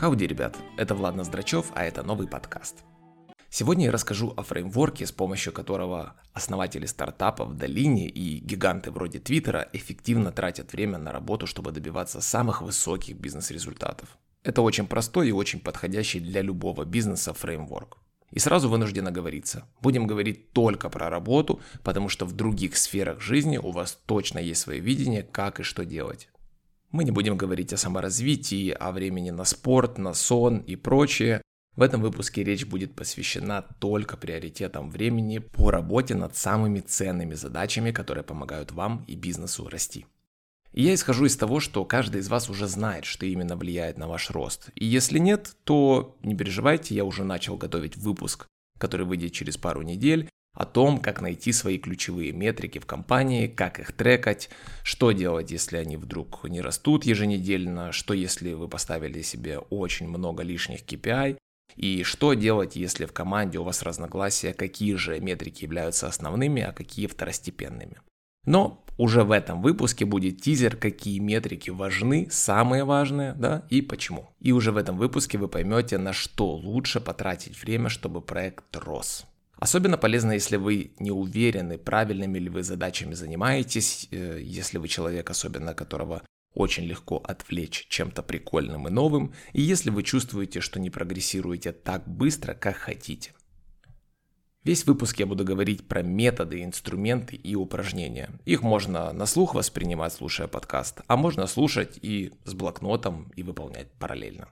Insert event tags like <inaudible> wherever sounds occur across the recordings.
Хауди, ребят, это Влад Ноздрачев, а это новый подкаст. Сегодня я расскажу о фреймворке, с помощью которого основатели стартапов в долине и гиганты вроде Твиттера эффективно тратят время на работу, чтобы добиваться самых высоких бизнес-результатов. Это очень простой и очень подходящий для любого бизнеса фреймворк. И сразу вынужден оговориться. Будем говорить только про работу, потому что в других сферах жизни у вас точно есть свое видение, как и что делать. Мы не будем говорить о саморазвитии, о времени на спорт, на сон и прочее. В этом выпуске речь будет посвящена только приоритетам времени по работе над самыми ценными задачами, которые помогают вам и бизнесу расти. Я исхожу из того, что каждый из вас уже знает, что именно влияет на ваш рост. И если нет, то не переживайте, я уже начал готовить выпуск, который выйдет через пару недель, о том, как найти свои ключевые метрики в компании, как их трекать, что делать, если они вдруг не растут еженедельно, что если вы поставили себе очень много лишних KPI, и что делать, если в команде у вас разногласия, какие же метрики являются основными, а какие второстепенными. Но уже в этом выпуске будет тизер, какие метрики важны, самые важные, да, и почему. И уже в этом выпуске вы поймете, на что лучше потратить время, чтобы проект рос. Особенно полезно, если вы не уверены, правильными ли вы задачами занимаетесь, э, если вы человек, особенно которого очень легко отвлечь чем-то прикольным и новым, и если вы чувствуете, что не прогрессируете так быстро, как хотите. Весь выпуск я буду говорить про методы, инструменты и упражнения. Их можно на слух воспринимать, слушая подкаст, а можно слушать и с блокнотом и выполнять параллельно.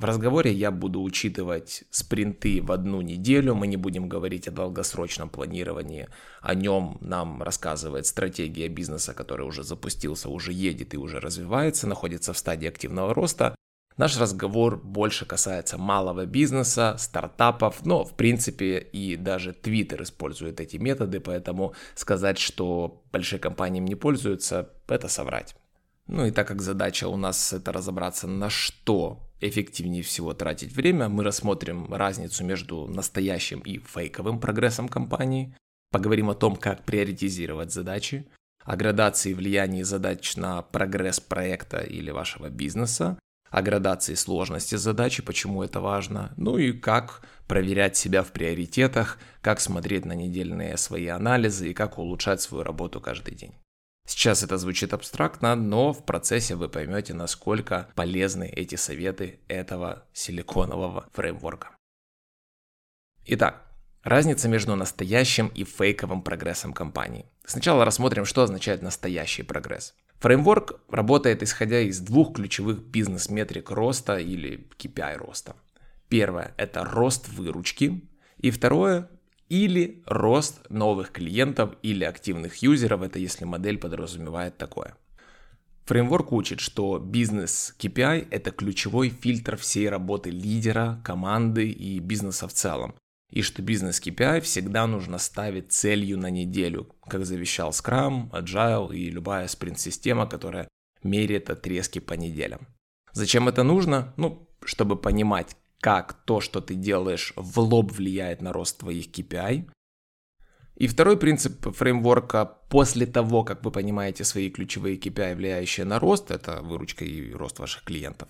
В разговоре я буду учитывать спринты в одну неделю, мы не будем говорить о долгосрочном планировании, о нем нам рассказывает стратегия бизнеса, который уже запустился, уже едет и уже развивается, находится в стадии активного роста. Наш разговор больше касается малого бизнеса, стартапов, но в принципе и даже Twitter использует эти методы, поэтому сказать, что большие компании им не пользуются, это соврать. Ну и так как задача у нас это разобраться, на что эффективнее всего тратить время, мы рассмотрим разницу между настоящим и фейковым прогрессом компании, поговорим о том, как приоритизировать задачи, о градации влияния задач на прогресс проекта или вашего бизнеса, о градации сложности задачи, почему это важно, ну и как проверять себя в приоритетах, как смотреть на недельные свои анализы и как улучшать свою работу каждый день. Сейчас это звучит абстрактно, но в процессе вы поймете, насколько полезны эти советы этого силиконового фреймворка. Итак, разница между настоящим и фейковым прогрессом компании. Сначала рассмотрим, что означает настоящий прогресс. Фреймворк работает исходя из двух ключевых бизнес-метрик роста или KPI роста. Первое – это рост выручки, и второе или рост новых клиентов или активных юзеров, это если модель подразумевает такое. Фреймворк учит, что бизнес KPI – это ключевой фильтр всей работы лидера, команды и бизнеса в целом. И что бизнес KPI всегда нужно ставить целью на неделю, как завещал Scrum, Agile и любая спринт-система, которая меряет отрезки по неделям. Зачем это нужно? Ну, чтобы понимать, как то, что ты делаешь в лоб влияет на рост твоих KPI. И второй принцип фреймворка после того, как вы понимаете свои ключевые KPI, влияющие на рост, это выручка и рост ваших клиентов,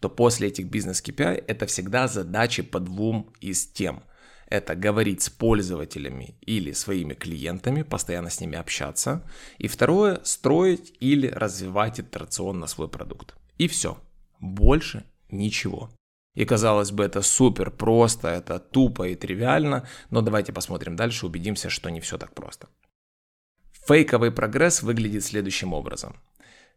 то после этих бизнес-KPI это всегда задачи по двум из тем. Это говорить с пользователями или своими клиентами, постоянно с ними общаться. И второе, строить или развивать итерационно свой продукт. И все. Больше ничего. И казалось бы, это супер просто, это тупо и тривиально, но давайте посмотрим дальше, убедимся, что не все так просто. Фейковый прогресс выглядит следующим образом.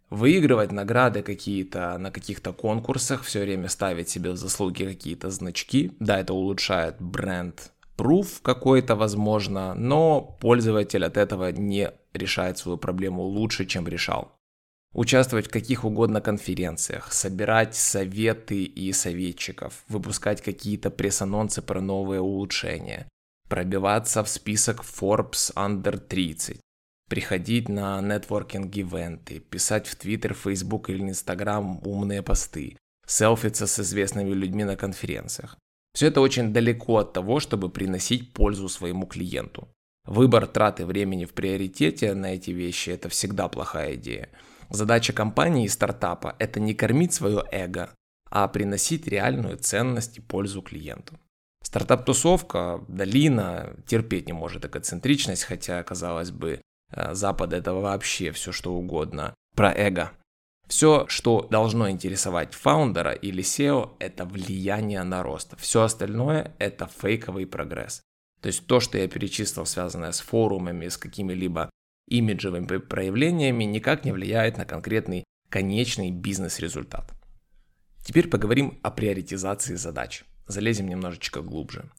Выигрывать награды какие-то на каких-то конкурсах, все время ставить себе в заслуги какие-то значки. Да, это улучшает бренд пруф какой-то, возможно, но пользователь от этого не решает свою проблему лучше, чем решал участвовать в каких угодно конференциях, собирать советы и советчиков, выпускать какие-то пресс-анонсы про новые улучшения, пробиваться в список Forbes Under 30, приходить на нетворкинг-ивенты, писать в Twitter, Facebook или Instagram умные посты, селфиться с известными людьми на конференциях. Все это очень далеко от того, чтобы приносить пользу своему клиенту. Выбор траты времени в приоритете на эти вещи – это всегда плохая идея – Задача компании и стартапа – это не кормить свое эго, а приносить реальную ценность и пользу клиенту. Стартап-тусовка, долина терпеть не может эгоцентричность, хотя, казалось бы, э, Запад это вообще все что угодно. Про эго. Все, что должно интересовать фаундера или SEO, это влияние на рост. Все остальное это фейковый прогресс. То есть то, что я перечислил, связанное с форумами, с какими-либо имиджевыми проявлениями, никак не влияет на конкретный конечный бизнес-результат. Теперь поговорим о приоритизации задач. Залезем немножечко глубже.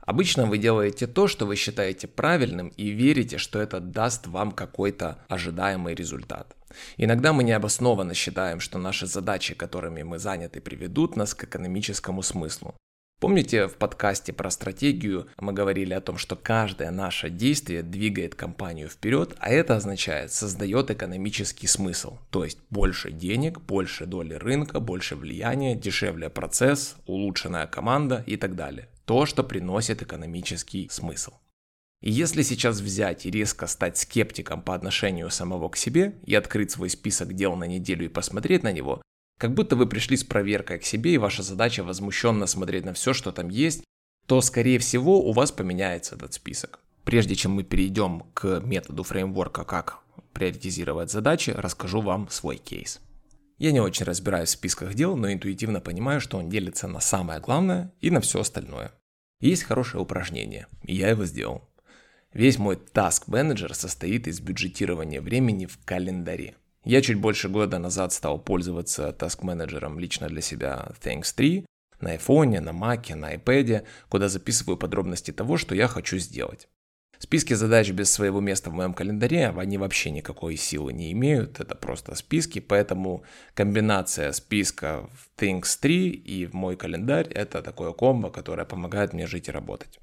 Обычно вы делаете то, что вы считаете правильным и верите, что это даст вам какой-то ожидаемый результат. Иногда мы необоснованно считаем, что наши задачи, которыми мы заняты, приведут нас к экономическому смыслу. Помните, в подкасте про стратегию мы говорили о том, что каждое наше действие двигает компанию вперед, а это означает создает экономический смысл. То есть больше денег, больше доли рынка, больше влияния, дешевле процесс, улучшенная команда и так далее. То, что приносит экономический смысл. И если сейчас взять и резко стать скептиком по отношению самого к себе и открыть свой список дел на неделю и посмотреть на него, как будто вы пришли с проверкой к себе, и ваша задача возмущенно смотреть на все, что там есть, то, скорее всего, у вас поменяется этот список. Прежде чем мы перейдем к методу фреймворка, как приоритизировать задачи, расскажу вам свой кейс. Я не очень разбираюсь в списках дел, но интуитивно понимаю, что он делится на самое главное и на все остальное. Есть хорошее упражнение, и я его сделал. Весь мой task менеджер состоит из бюджетирования времени в календаре. Я чуть больше года назад стал пользоваться Manager лично для себя Thanks 3 на iPhone, на Mac, на iPad, куда записываю подробности того, что я хочу сделать. Списки задач без своего места в моем календаре, они вообще никакой силы не имеют, это просто списки, поэтому комбинация списка в Things 3 и в мой календарь это такое комбо, которое помогает мне жить и работать.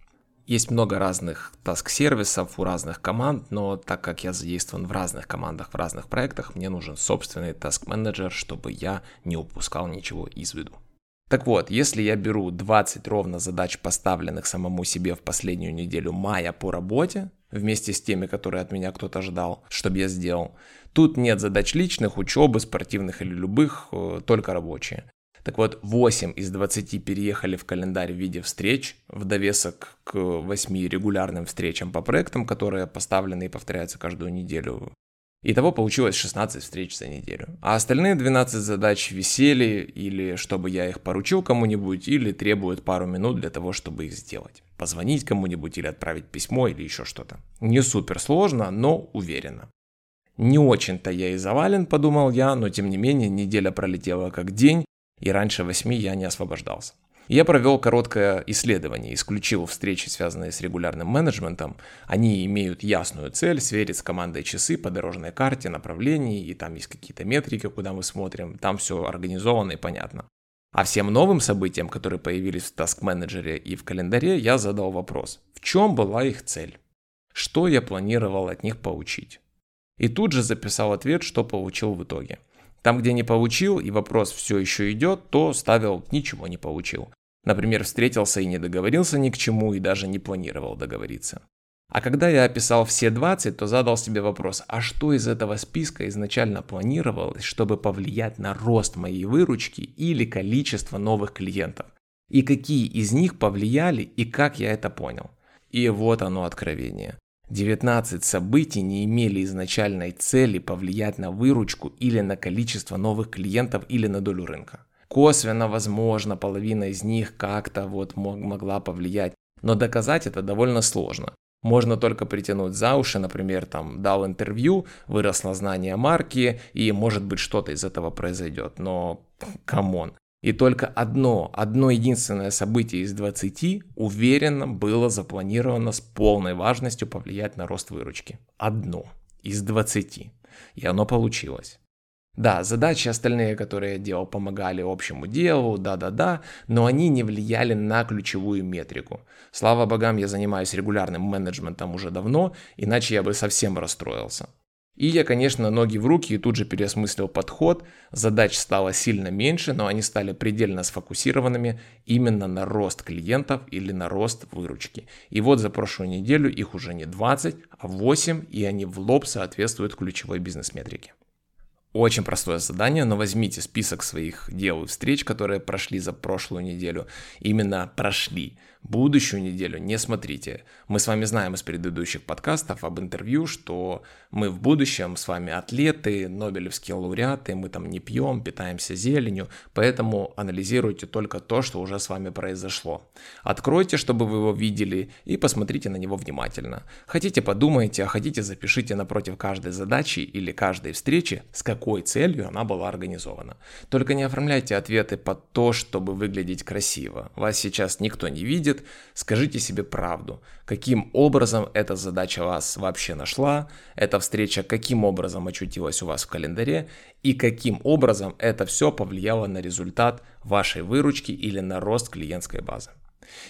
Есть много разных таск-сервисов у разных команд, но так как я задействован в разных командах, в разных проектах, мне нужен собственный таск-менеджер, чтобы я не упускал ничего из виду. Так вот, если я беру 20 ровно задач, поставленных самому себе в последнюю неделю мая по работе, вместе с теми, которые от меня кто-то ждал, чтобы я сделал, тут нет задач личных, учебы, спортивных или любых, э, только рабочие. Так вот, 8 из 20 переехали в календарь в виде встреч, в довесок к 8 регулярным встречам по проектам, которые поставлены и повторяются каждую неделю. Итого получилось 16 встреч за неделю. А остальные 12 задач висели, или чтобы я их поручил кому-нибудь, или требуют пару минут для того, чтобы их сделать. Позвонить кому-нибудь или отправить письмо или еще что-то. Не супер сложно, но уверенно. Не очень-то я и завален, подумал я, но тем не менее неделя пролетела как день, и раньше 8 я не освобождался. Я провел короткое исследование, исключил встречи, связанные с регулярным менеджментом. Они имеют ясную цель, сверить с командой часы по дорожной карте, направлений, и там есть какие-то метрики, куда мы смотрим, там все организовано и понятно. А всем новым событиям, которые появились в Task Manager и в календаре, я задал вопрос, в чем была их цель? Что я планировал от них получить? И тут же записал ответ, что получил в итоге. Там, где не получил и вопрос все еще идет, то ставил ничего не получил. Например, встретился и не договорился ни к чему и даже не планировал договориться. А когда я описал все 20, то задал себе вопрос, а что из этого списка изначально планировалось, чтобы повлиять на рост моей выручки или количество новых клиентов? И какие из них повлияли и как я это понял? И вот оно откровение. 19 событий не имели изначальной цели повлиять на выручку или на количество новых клиентов или на долю рынка. Косвенно, возможно, половина из них как-то вот могла повлиять, но доказать это довольно сложно. Можно только притянуть за уши, например, там дал интервью, выросло знание марки, и может быть что-то из этого произойдет. Но, <laughs> come on, и только одно, одно единственное событие из 20 уверенно было запланировано с полной важностью повлиять на рост выручки. Одно из 20. И оно получилось. Да, задачи остальные, которые я делал, помогали общему делу, да-да-да, но они не влияли на ключевую метрику. Слава богам, я занимаюсь регулярным менеджментом уже давно, иначе я бы совсем расстроился. И я, конечно, ноги в руки и тут же переосмыслил подход. Задач стало сильно меньше, но они стали предельно сфокусированными именно на рост клиентов или на рост выручки. И вот за прошлую неделю их уже не 20, а 8, и они в лоб соответствуют ключевой бизнес-метрике. Очень простое задание, но возьмите список своих дел и встреч, которые прошли за прошлую неделю. Именно прошли. Будущую неделю не смотрите. Мы с вами знаем из предыдущих подкастов об интервью, что мы в будущем с вами атлеты, нобелевские лауреаты, мы там не пьем, питаемся зеленью, поэтому анализируйте только то, что уже с вами произошло. Откройте, чтобы вы его видели, и посмотрите на него внимательно. Хотите подумайте, а хотите запишите напротив каждой задачи или каждой встречи, с какой целью она была организована. Только не оформляйте ответы под то, чтобы выглядеть красиво. Вас сейчас никто не видит, видит, скажите себе правду. Каким образом эта задача вас вообще нашла, эта встреча каким образом очутилась у вас в календаре и каким образом это все повлияло на результат вашей выручки или на рост клиентской базы.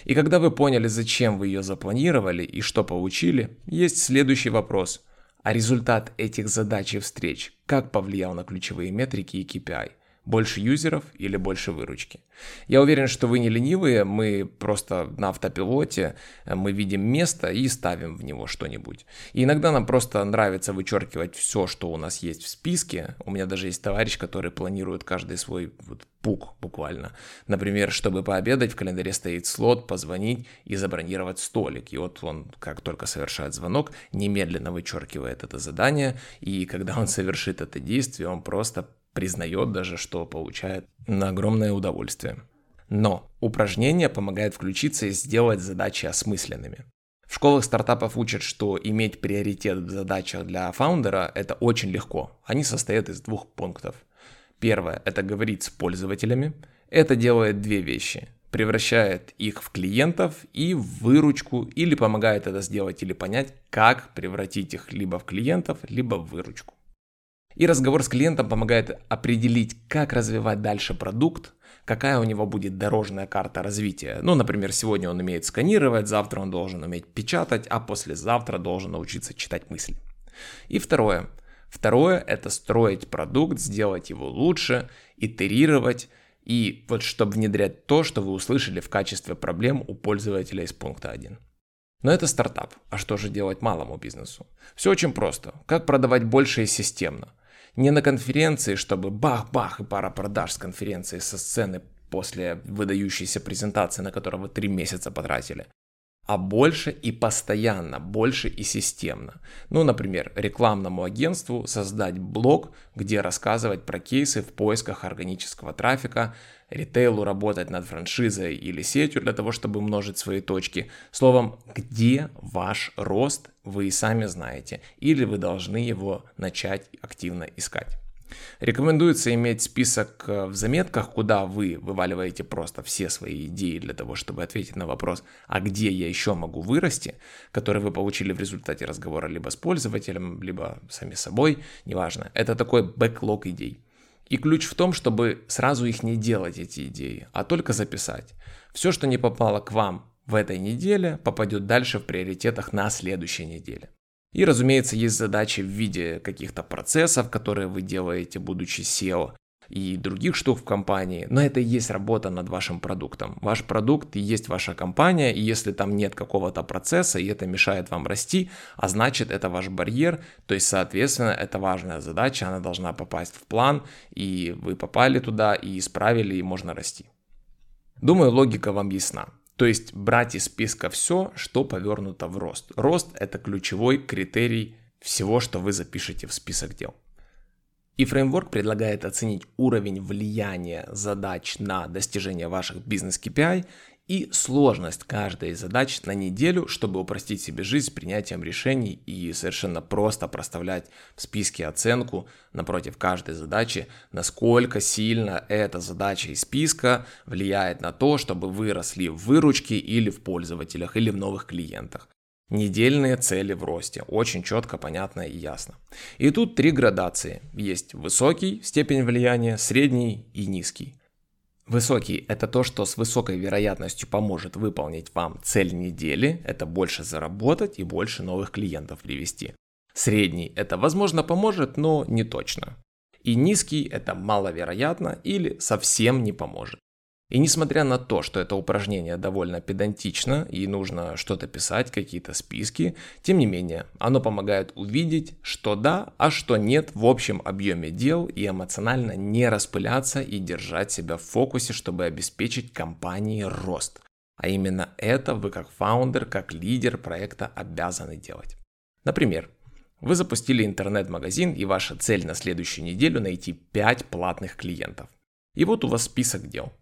И когда вы поняли, зачем вы ее запланировали и что получили, есть следующий вопрос. А результат этих задач и встреч как повлиял на ключевые метрики и KPI? Больше юзеров или больше выручки. Я уверен, что вы не ленивые, мы просто на автопилоте, э, мы видим место и ставим в него что-нибудь. И иногда нам просто нравится вычеркивать все, что у нас есть в списке. У меня даже есть товарищ, который планирует каждый свой вот, пук буквально. Например, чтобы пообедать, в календаре стоит слот, позвонить и забронировать столик. И вот он, как только совершает звонок, немедленно вычеркивает это задание. И когда он совершит это действие, он просто признает даже, что получает на огромное удовольствие. Но упражнение помогает включиться и сделать задачи осмысленными. В школах стартапов учат, что иметь приоритет в задачах для фаундера – это очень легко. Они состоят из двух пунктов. Первое – это говорить с пользователями. Это делает две вещи. Превращает их в клиентов и в выручку, или помогает это сделать или понять, как превратить их либо в клиентов, либо в выручку. И разговор с клиентом помогает определить, как развивать дальше продукт, какая у него будет дорожная карта развития. Ну, например, сегодня он умеет сканировать, завтра он должен уметь печатать, а послезавтра должен научиться читать мысли. И второе. Второе – это строить продукт, сделать его лучше, итерировать, и вот чтобы внедрять то, что вы услышали в качестве проблем у пользователя из пункта 1. Но это стартап. А что же делать малому бизнесу? Все очень просто. Как продавать больше и системно? Не на конференции, чтобы бах-бах и пара продаж с конференции со сцены после выдающейся презентации, на которую вы три месяца потратили, а больше и постоянно, больше и системно. Ну, например, рекламному агентству создать блог, где рассказывать про кейсы в поисках органического трафика, ритейлу работать над франшизой или сетью для того, чтобы умножить свои точки. Словом, где ваш рост, вы и сами знаете, или вы должны его начать активно искать. Рекомендуется иметь список э, в заметках, куда вы вываливаете просто все свои идеи для того, чтобы ответить на вопрос, а где я еще могу вырасти, который вы получили в результате разговора либо с пользователем, либо сами собой, неважно. Это такой бэклог идей. И ключ в том, чтобы сразу их не делать, эти идеи, а только записать. Все, что не попало к вам в этой неделе, попадет дальше в приоритетах на следующей неделе. И, разумеется, есть задачи в виде каких-то процессов, которые вы делаете, будучи SEO, и других штук в компании, но это и есть работа над вашим продуктом. Ваш продукт и есть ваша компания, и если там нет какого-то процесса, и это мешает вам расти, а значит это ваш барьер, то есть, соответственно, это важная задача, она должна попасть в план, и вы попали туда, и исправили, и можно расти. Думаю, логика вам ясна. То есть брать из списка все, что повернуто в рост. Рост – это ключевой критерий всего, что вы запишете в список дел. И фреймворк предлагает оценить уровень влияния задач на достижение ваших бизнес-KPI и сложность каждой из задач на неделю, чтобы упростить себе жизнь с принятием решений и совершенно просто проставлять в списке оценку напротив каждой задачи, насколько сильно эта задача из списка влияет на то, чтобы вы росли в выручке или в пользователях или в новых клиентах. Недельные цели в росте. Очень четко, понятно и ясно. И тут три градации. Есть высокий степень влияния, средний и низкий. Высокий – это то, что с высокой вероятностью поможет выполнить вам цель недели, это больше заработать и больше новых клиентов привести. Средний – это возможно поможет, но не точно. И низкий – это маловероятно или совсем не поможет. И несмотря на то, что это упражнение довольно педантично и нужно что-то писать, какие-то списки, тем не менее, оно помогает увидеть, что да, а что нет в общем объеме дел и эмоционально не распыляться и держать себя в фокусе, чтобы обеспечить компании рост. А именно это вы как фаундер, как лидер проекта обязаны делать. Например, вы запустили интернет-магазин и ваша цель на следующую неделю найти 5 платных клиентов. И вот у вас список дел.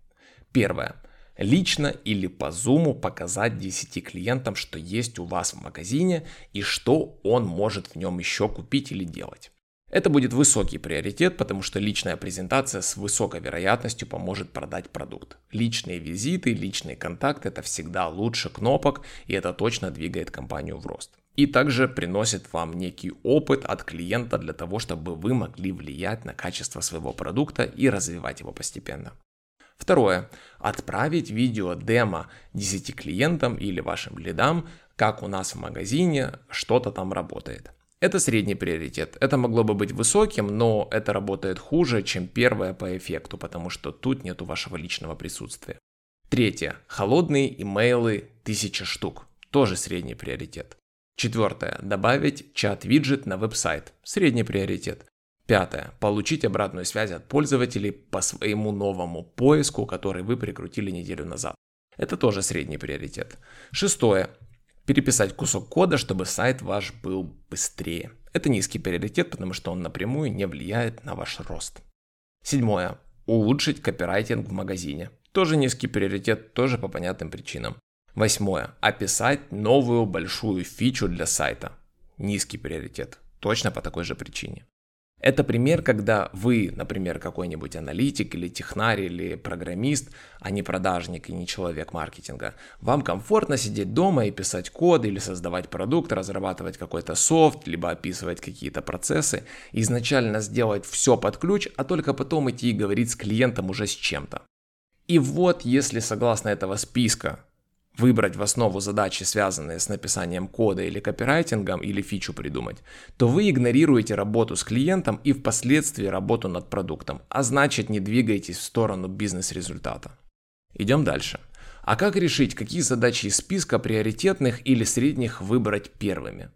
Первое. Лично или по зуму показать 10 клиентам, что есть у вас в магазине и что он может в нем еще купить или делать. Это будет высокий приоритет, потому что личная презентация с высокой вероятностью поможет продать продукт. Личные визиты, личный контакт – это всегда лучше кнопок, и это точно двигает компанию в рост. И также приносит вам некий опыт от клиента для того, чтобы вы могли влиять на качество своего продукта и развивать его постепенно. Второе. Отправить видео демо 10 клиентам или вашим лидам, как у нас в магазине что-то там работает. Это средний приоритет. Это могло бы быть высоким, но это работает хуже, чем первое по эффекту, потому что тут нету вашего личного присутствия. Третье. Холодные имейлы 1000 штук. Тоже средний приоритет. Четвертое. Добавить чат-виджет на веб-сайт. Средний приоритет. Пятое. Получить обратную связь от пользователей по своему новому поиску, который вы прикрутили неделю назад. Это тоже средний приоритет. Шестое. Переписать кусок кода, чтобы сайт ваш был быстрее. Это низкий приоритет, потому что он напрямую не влияет на ваш рост. Седьмое. Улучшить копирайтинг в магазине. Тоже низкий приоритет, тоже по понятным причинам. Восьмое. Описать новую большую фичу для сайта. Низкий приоритет. Точно по такой же причине. Это пример, когда вы, например, какой-нибудь аналитик или технарь или программист, а не продажник и не человек маркетинга. Вам комфортно сидеть дома и писать код или создавать продукт, разрабатывать какой-то софт, либо описывать какие-то процессы, изначально сделать все под ключ, а только потом идти и говорить с клиентом уже с чем-то. И вот, если согласно этого списка выбрать в основу задачи, связанные с написанием кода или копирайтингом, или фичу придумать, то вы игнорируете работу с клиентом и впоследствии работу над продуктом, а значит не двигаетесь в сторону бизнес-результата. Идем дальше. А как решить, какие задачи из списка приоритетных или средних выбрать первыми?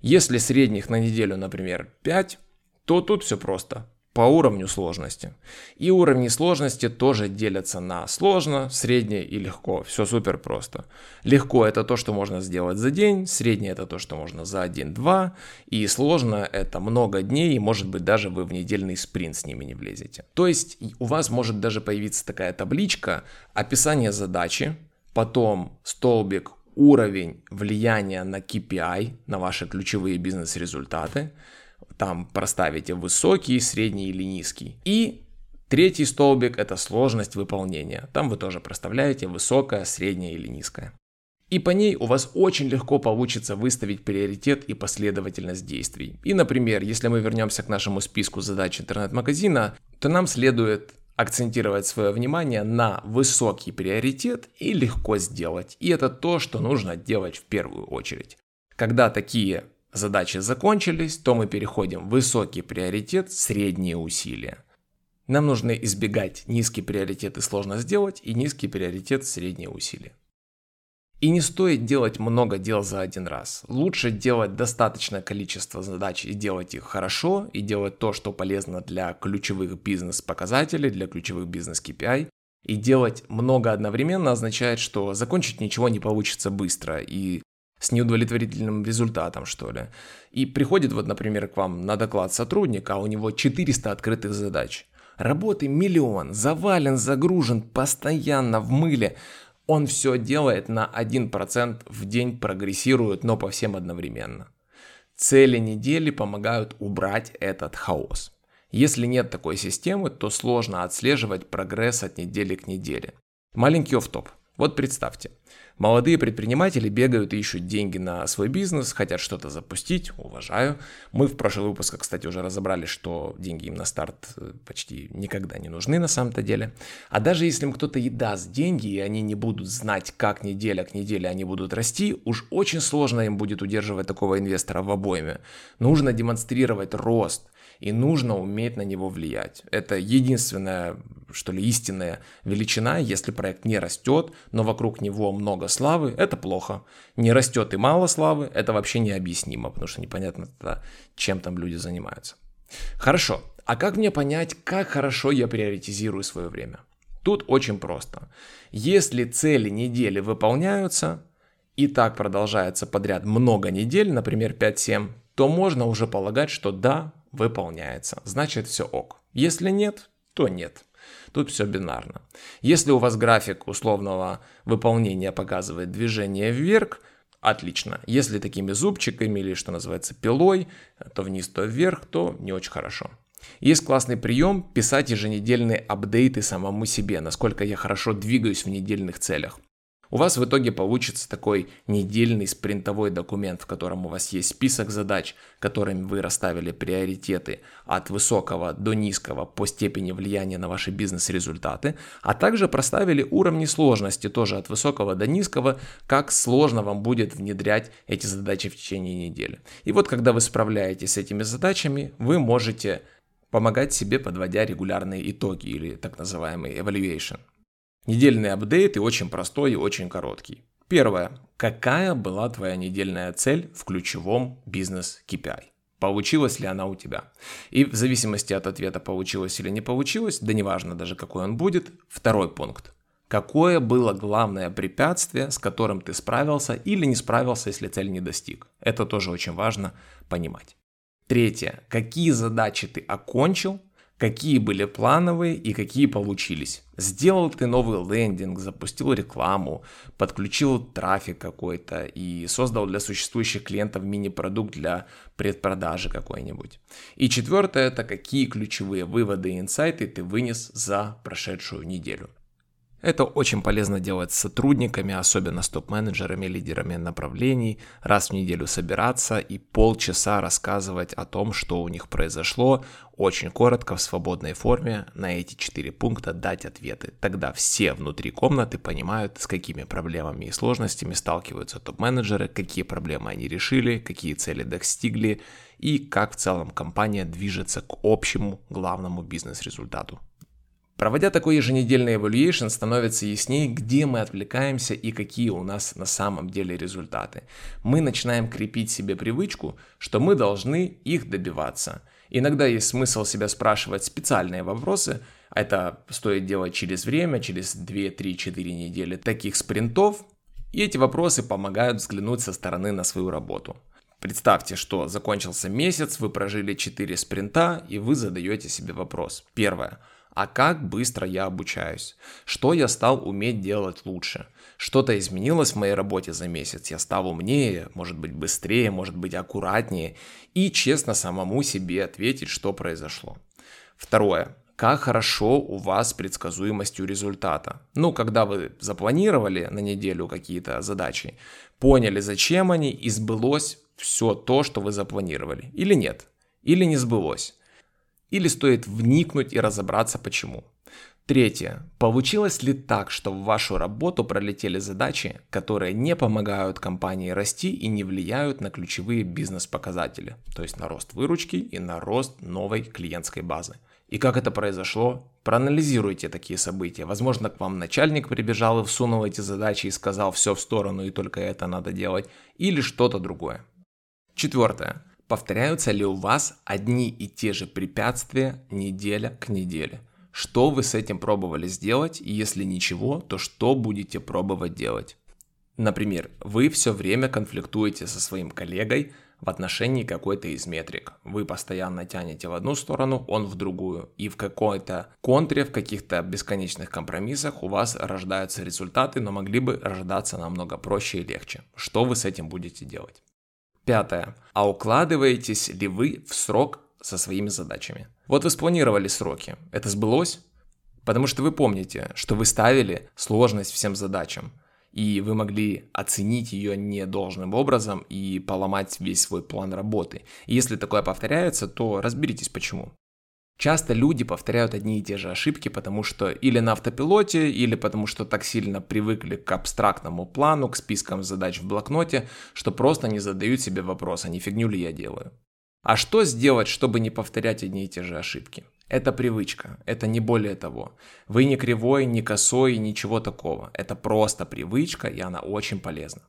Если средних на неделю, например, 5, то тут все просто по уровню сложности. И уровни сложности тоже делятся на сложно, среднее и легко. Все супер просто. Легко это то, что можно сделать за день, среднее это то, что можно за один-два, и сложно это много дней, и может быть даже вы в недельный спринт с ними не влезете. То есть у вас может даже появиться такая табличка, описание задачи, потом столбик уровень влияния на KPI, на ваши ключевые бизнес-результаты, там проставите высокий, средний или низкий. И третий столбик это сложность выполнения. Там вы тоже проставляете высокое, среднее или низкое. И по ней у вас очень легко получится выставить приоритет и последовательность действий. И, например, если мы вернемся к нашему списку задач интернет-магазина, то нам следует акцентировать свое внимание на высокий приоритет и легко сделать. И это то, что нужно делать в первую очередь. Когда такие задачи закончились, то мы переходим в высокий приоритет, средние усилия. Нам нужно избегать низкий приоритет и сложно сделать, и низкий приоритет средние усилия. И не стоит делать много дел за один раз. Лучше делать достаточное количество задач и делать их хорошо, и делать то, что полезно для ключевых бизнес-показателей, для ключевых бизнес-KPI. И делать много одновременно означает, что закончить ничего не получится быстро, и с неудовлетворительным результатом, что ли. И приходит вот, например, к вам на доклад сотрудник, а у него 400 открытых задач. Работы миллион, завален, загружен, постоянно в мыле. Он все делает на 1% в день, прогрессирует, но по всем одновременно. Цели недели помогают убрать этот хаос. Если нет такой системы, то сложно отслеживать прогресс от недели к неделе. Маленький офф-топ. Вот представьте, молодые предприниматели бегают и ищут деньги на свой бизнес, хотят что-то запустить, уважаю. Мы в прошлых выпусках, кстати, уже разобрали, что деньги им на старт э, почти никогда не нужны на самом-то деле. А даже если им кто-то и даст деньги, и они не будут знать, как неделя к неделе они будут расти, уж очень сложно им будет удерживать такого инвестора в обойме. Нужно демонстрировать рост, и нужно уметь на него влиять. Это единственное, что ли, истинная величина. Если проект не растет, но вокруг него много славы, это плохо. Не растет и мало славы, это вообще необъяснимо, потому что непонятно, чем там люди занимаются. Хорошо, а как мне понять, как хорошо я приоритизирую свое время? Тут очень просто. Если цели недели выполняются, и так продолжается подряд много недель, например 5-7, то можно уже полагать, что да, выполняется. Значит все ок. Если нет, то нет. Тут все бинарно. Если у вас график условного выполнения показывает движение вверх, отлично. Если такими зубчиками или, что называется, пилой, то вниз, то вверх, то не очень хорошо. Есть классный прием писать еженедельные апдейты самому себе, насколько я хорошо двигаюсь в недельных целях. У вас в итоге получится такой недельный спринтовой документ, в котором у вас есть список задач, которыми вы расставили приоритеты от высокого до низкого по степени влияния на ваши бизнес-результаты, а также проставили уровни сложности тоже от высокого до низкого, как сложно вам будет внедрять эти задачи в течение недели. И вот когда вы справляетесь с этими задачами, вы можете помогать себе, подводя регулярные итоги или так называемый evaluation. Недельный апдейт и очень простой и очень короткий. Первое. Какая была твоя недельная цель в ключевом бизнес KPI? Получилась ли она у тебя? И в зависимости от ответа, получилось или не получилось, да неважно даже какой он будет, второй пункт. Какое было главное препятствие, с которым ты справился или не справился, если цель не достиг? Это тоже очень важно понимать. Третье. Какие задачи ты окончил, какие были плановые и какие получились. Сделал ты новый лендинг, запустил рекламу, подключил трафик какой-то и создал для существующих клиентов мини-продукт для предпродажи какой-нибудь. И четвертое это какие ключевые выводы и инсайты ты вынес за прошедшую неделю. Это очень полезно делать с сотрудниками, особенно с топ-менеджерами, лидерами направлений, раз в неделю собираться и полчаса рассказывать о том, что у них произошло, очень коротко, в свободной форме, на эти четыре пункта дать ответы. Тогда все внутри комнаты понимают, с какими проблемами и сложностями сталкиваются топ-менеджеры, какие проблемы они решили, какие цели достигли и как в целом компания движется к общему главному бизнес-результату. Проводя такой еженедельный evaluation, становится яснее, где мы отвлекаемся и какие у нас на самом деле результаты. Мы начинаем крепить себе привычку, что мы должны их добиваться. Иногда есть смысл себя спрашивать специальные вопросы, это стоит делать через время, через 2, 3, 4 недели таких спринтов, и эти вопросы помогают взглянуть со стороны на свою работу. Представьте, что закончился месяц, вы прожили 4 спринта, и вы задаете себе вопрос. Первое а как быстро я обучаюсь, что я стал уметь делать лучше. Что-то изменилось в моей работе за месяц, я стал умнее, может быть быстрее, может быть аккуратнее и честно самому себе ответить, что произошло. Второе. Как хорошо у вас с предсказуемостью результата. Ну, когда вы запланировали на неделю какие-то задачи, поняли, зачем они, и сбылось все то, что вы запланировали. Или нет. Или не сбылось. Или стоит вникнуть и разобраться почему. Третье. Получилось ли так, что в вашу работу пролетели задачи, которые не помогают компании расти и не влияют на ключевые бизнес-показатели, то есть на рост выручки и на рост новой клиентской базы? И как это произошло? Проанализируйте такие события. Возможно, к вам начальник прибежал и всунул эти задачи и сказал все в сторону и только это надо делать, или что-то другое. Четвертое. Повторяются ли у вас одни и те же препятствия неделя к неделе? Что вы с этим пробовали сделать, если ничего, то что будете пробовать делать? Например, вы все время конфликтуете со своим коллегой в отношении какой-то из метрик. Вы постоянно тянете в одну сторону, он в другую. И в какой-то контре, в каких-то бесконечных компромиссах у вас рождаются результаты, но могли бы рождаться намного проще и легче. Что вы с этим будете делать? Пятое. А укладываетесь ли вы в срок со своими задачами? Вот вы спланировали сроки. Это сбылось? Потому что вы помните, что вы ставили сложность всем задачам, и вы могли оценить ее недолжным образом и поломать весь свой план работы. И если такое повторяется, то разберитесь почему. Часто люди повторяют одни и те же ошибки, потому что или на автопилоте, или потому что так сильно привыкли к абстрактному плану, к спискам задач в блокноте, что просто не задают себе вопрос, а не фигню ли я делаю. А что сделать, чтобы не повторять одни и те же ошибки? Это привычка, это не более того. Вы не кривой, не косой, ничего такого. Это просто привычка, и она очень полезна.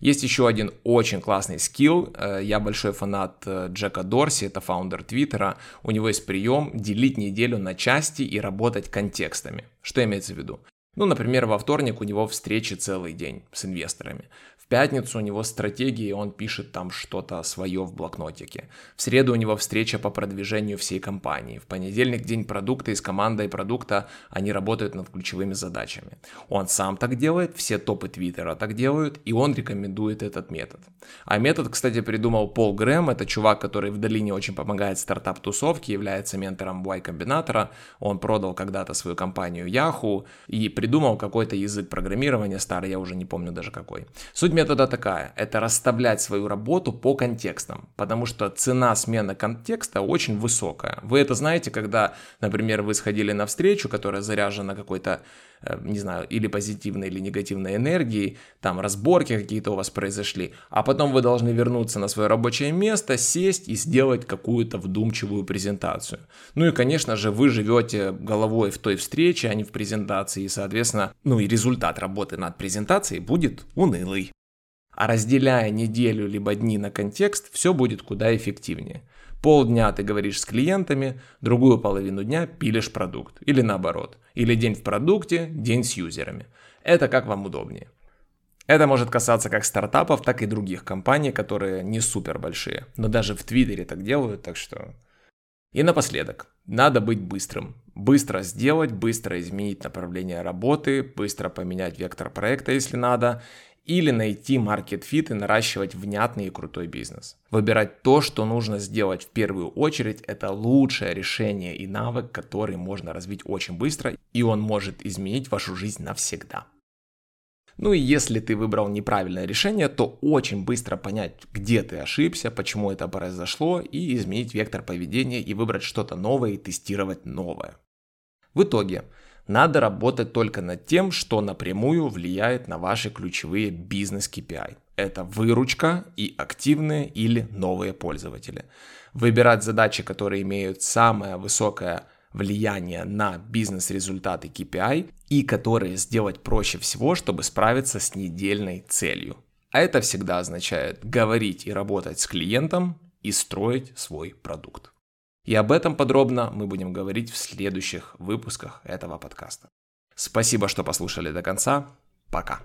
Есть еще один очень классный скилл. Э, я большой фанат э, Джека Дорси, это фаундер Твиттера. У него есть прием делить неделю на части и работать контекстами. Что имеется в виду? Ну, например, во вторник у него встречи целый день с инвесторами пятницу у него стратегии, он пишет там что-то свое в блокнотике. В среду у него встреча по продвижению всей компании. В понедельник день продукта и с командой продукта они работают над ключевыми задачами. Он сам так делает, все топы Твиттера так делают, и он рекомендует этот метод. А метод, кстати, придумал Пол Грэм, это чувак, который в долине очень помогает стартап-тусовке, является ментором Y-комбинатора. Он продал когда-то свою компанию Yahoo и придумал какой-то язык программирования старый, я уже не помню даже какой. Суть метода такая. Это расставлять свою работу по контекстам. Потому что цена смены контекста очень высокая. Вы это знаете, когда, например, вы сходили на встречу, которая заряжена какой-то э, не знаю, или позитивной, или негативной энергией, там разборки какие-то у вас произошли, а потом вы должны вернуться на свое рабочее место, сесть и сделать какую-то вдумчивую презентацию. Ну и, конечно же, вы живете головой в той встрече, а не в презентации, и, соответственно, ну и результат работы над презентацией будет унылый. А разделяя неделю либо дни на контекст, все будет куда эффективнее. Полдня ты говоришь с клиентами, другую половину дня пилишь продукт. Или наоборот. Или день в продукте, день с юзерами. Это как вам удобнее. Это может касаться как стартапов, так и других компаний, которые не супер большие. Но даже в Твиттере так делают, так что... И напоследок, надо быть быстрым. Быстро сделать, быстро изменить направление работы, быстро поменять вектор проекта, если надо, или найти market fit и наращивать внятный и крутой бизнес. Выбирать то, что нужно сделать в первую очередь, это лучшее решение и навык, который можно развить очень быстро, и он может изменить вашу жизнь навсегда. Ну и если ты выбрал неправильное решение, то очень быстро понять, где ты ошибся, почему это произошло, и изменить вектор поведения и выбрать что-то новое и тестировать новое. В итоге, надо работать только над тем, что напрямую влияет на ваши ключевые бизнес-KPI. Это выручка и активные или новые пользователи. Выбирать задачи, которые имеют самое высокое влияние на бизнес-результаты KPI и которые сделать проще всего, чтобы справиться с недельной целью. А это всегда означает говорить и работать с клиентом и строить свой продукт. И об этом подробно мы будем говорить в следующих выпусках этого подкаста. Спасибо, что послушали до конца. Пока.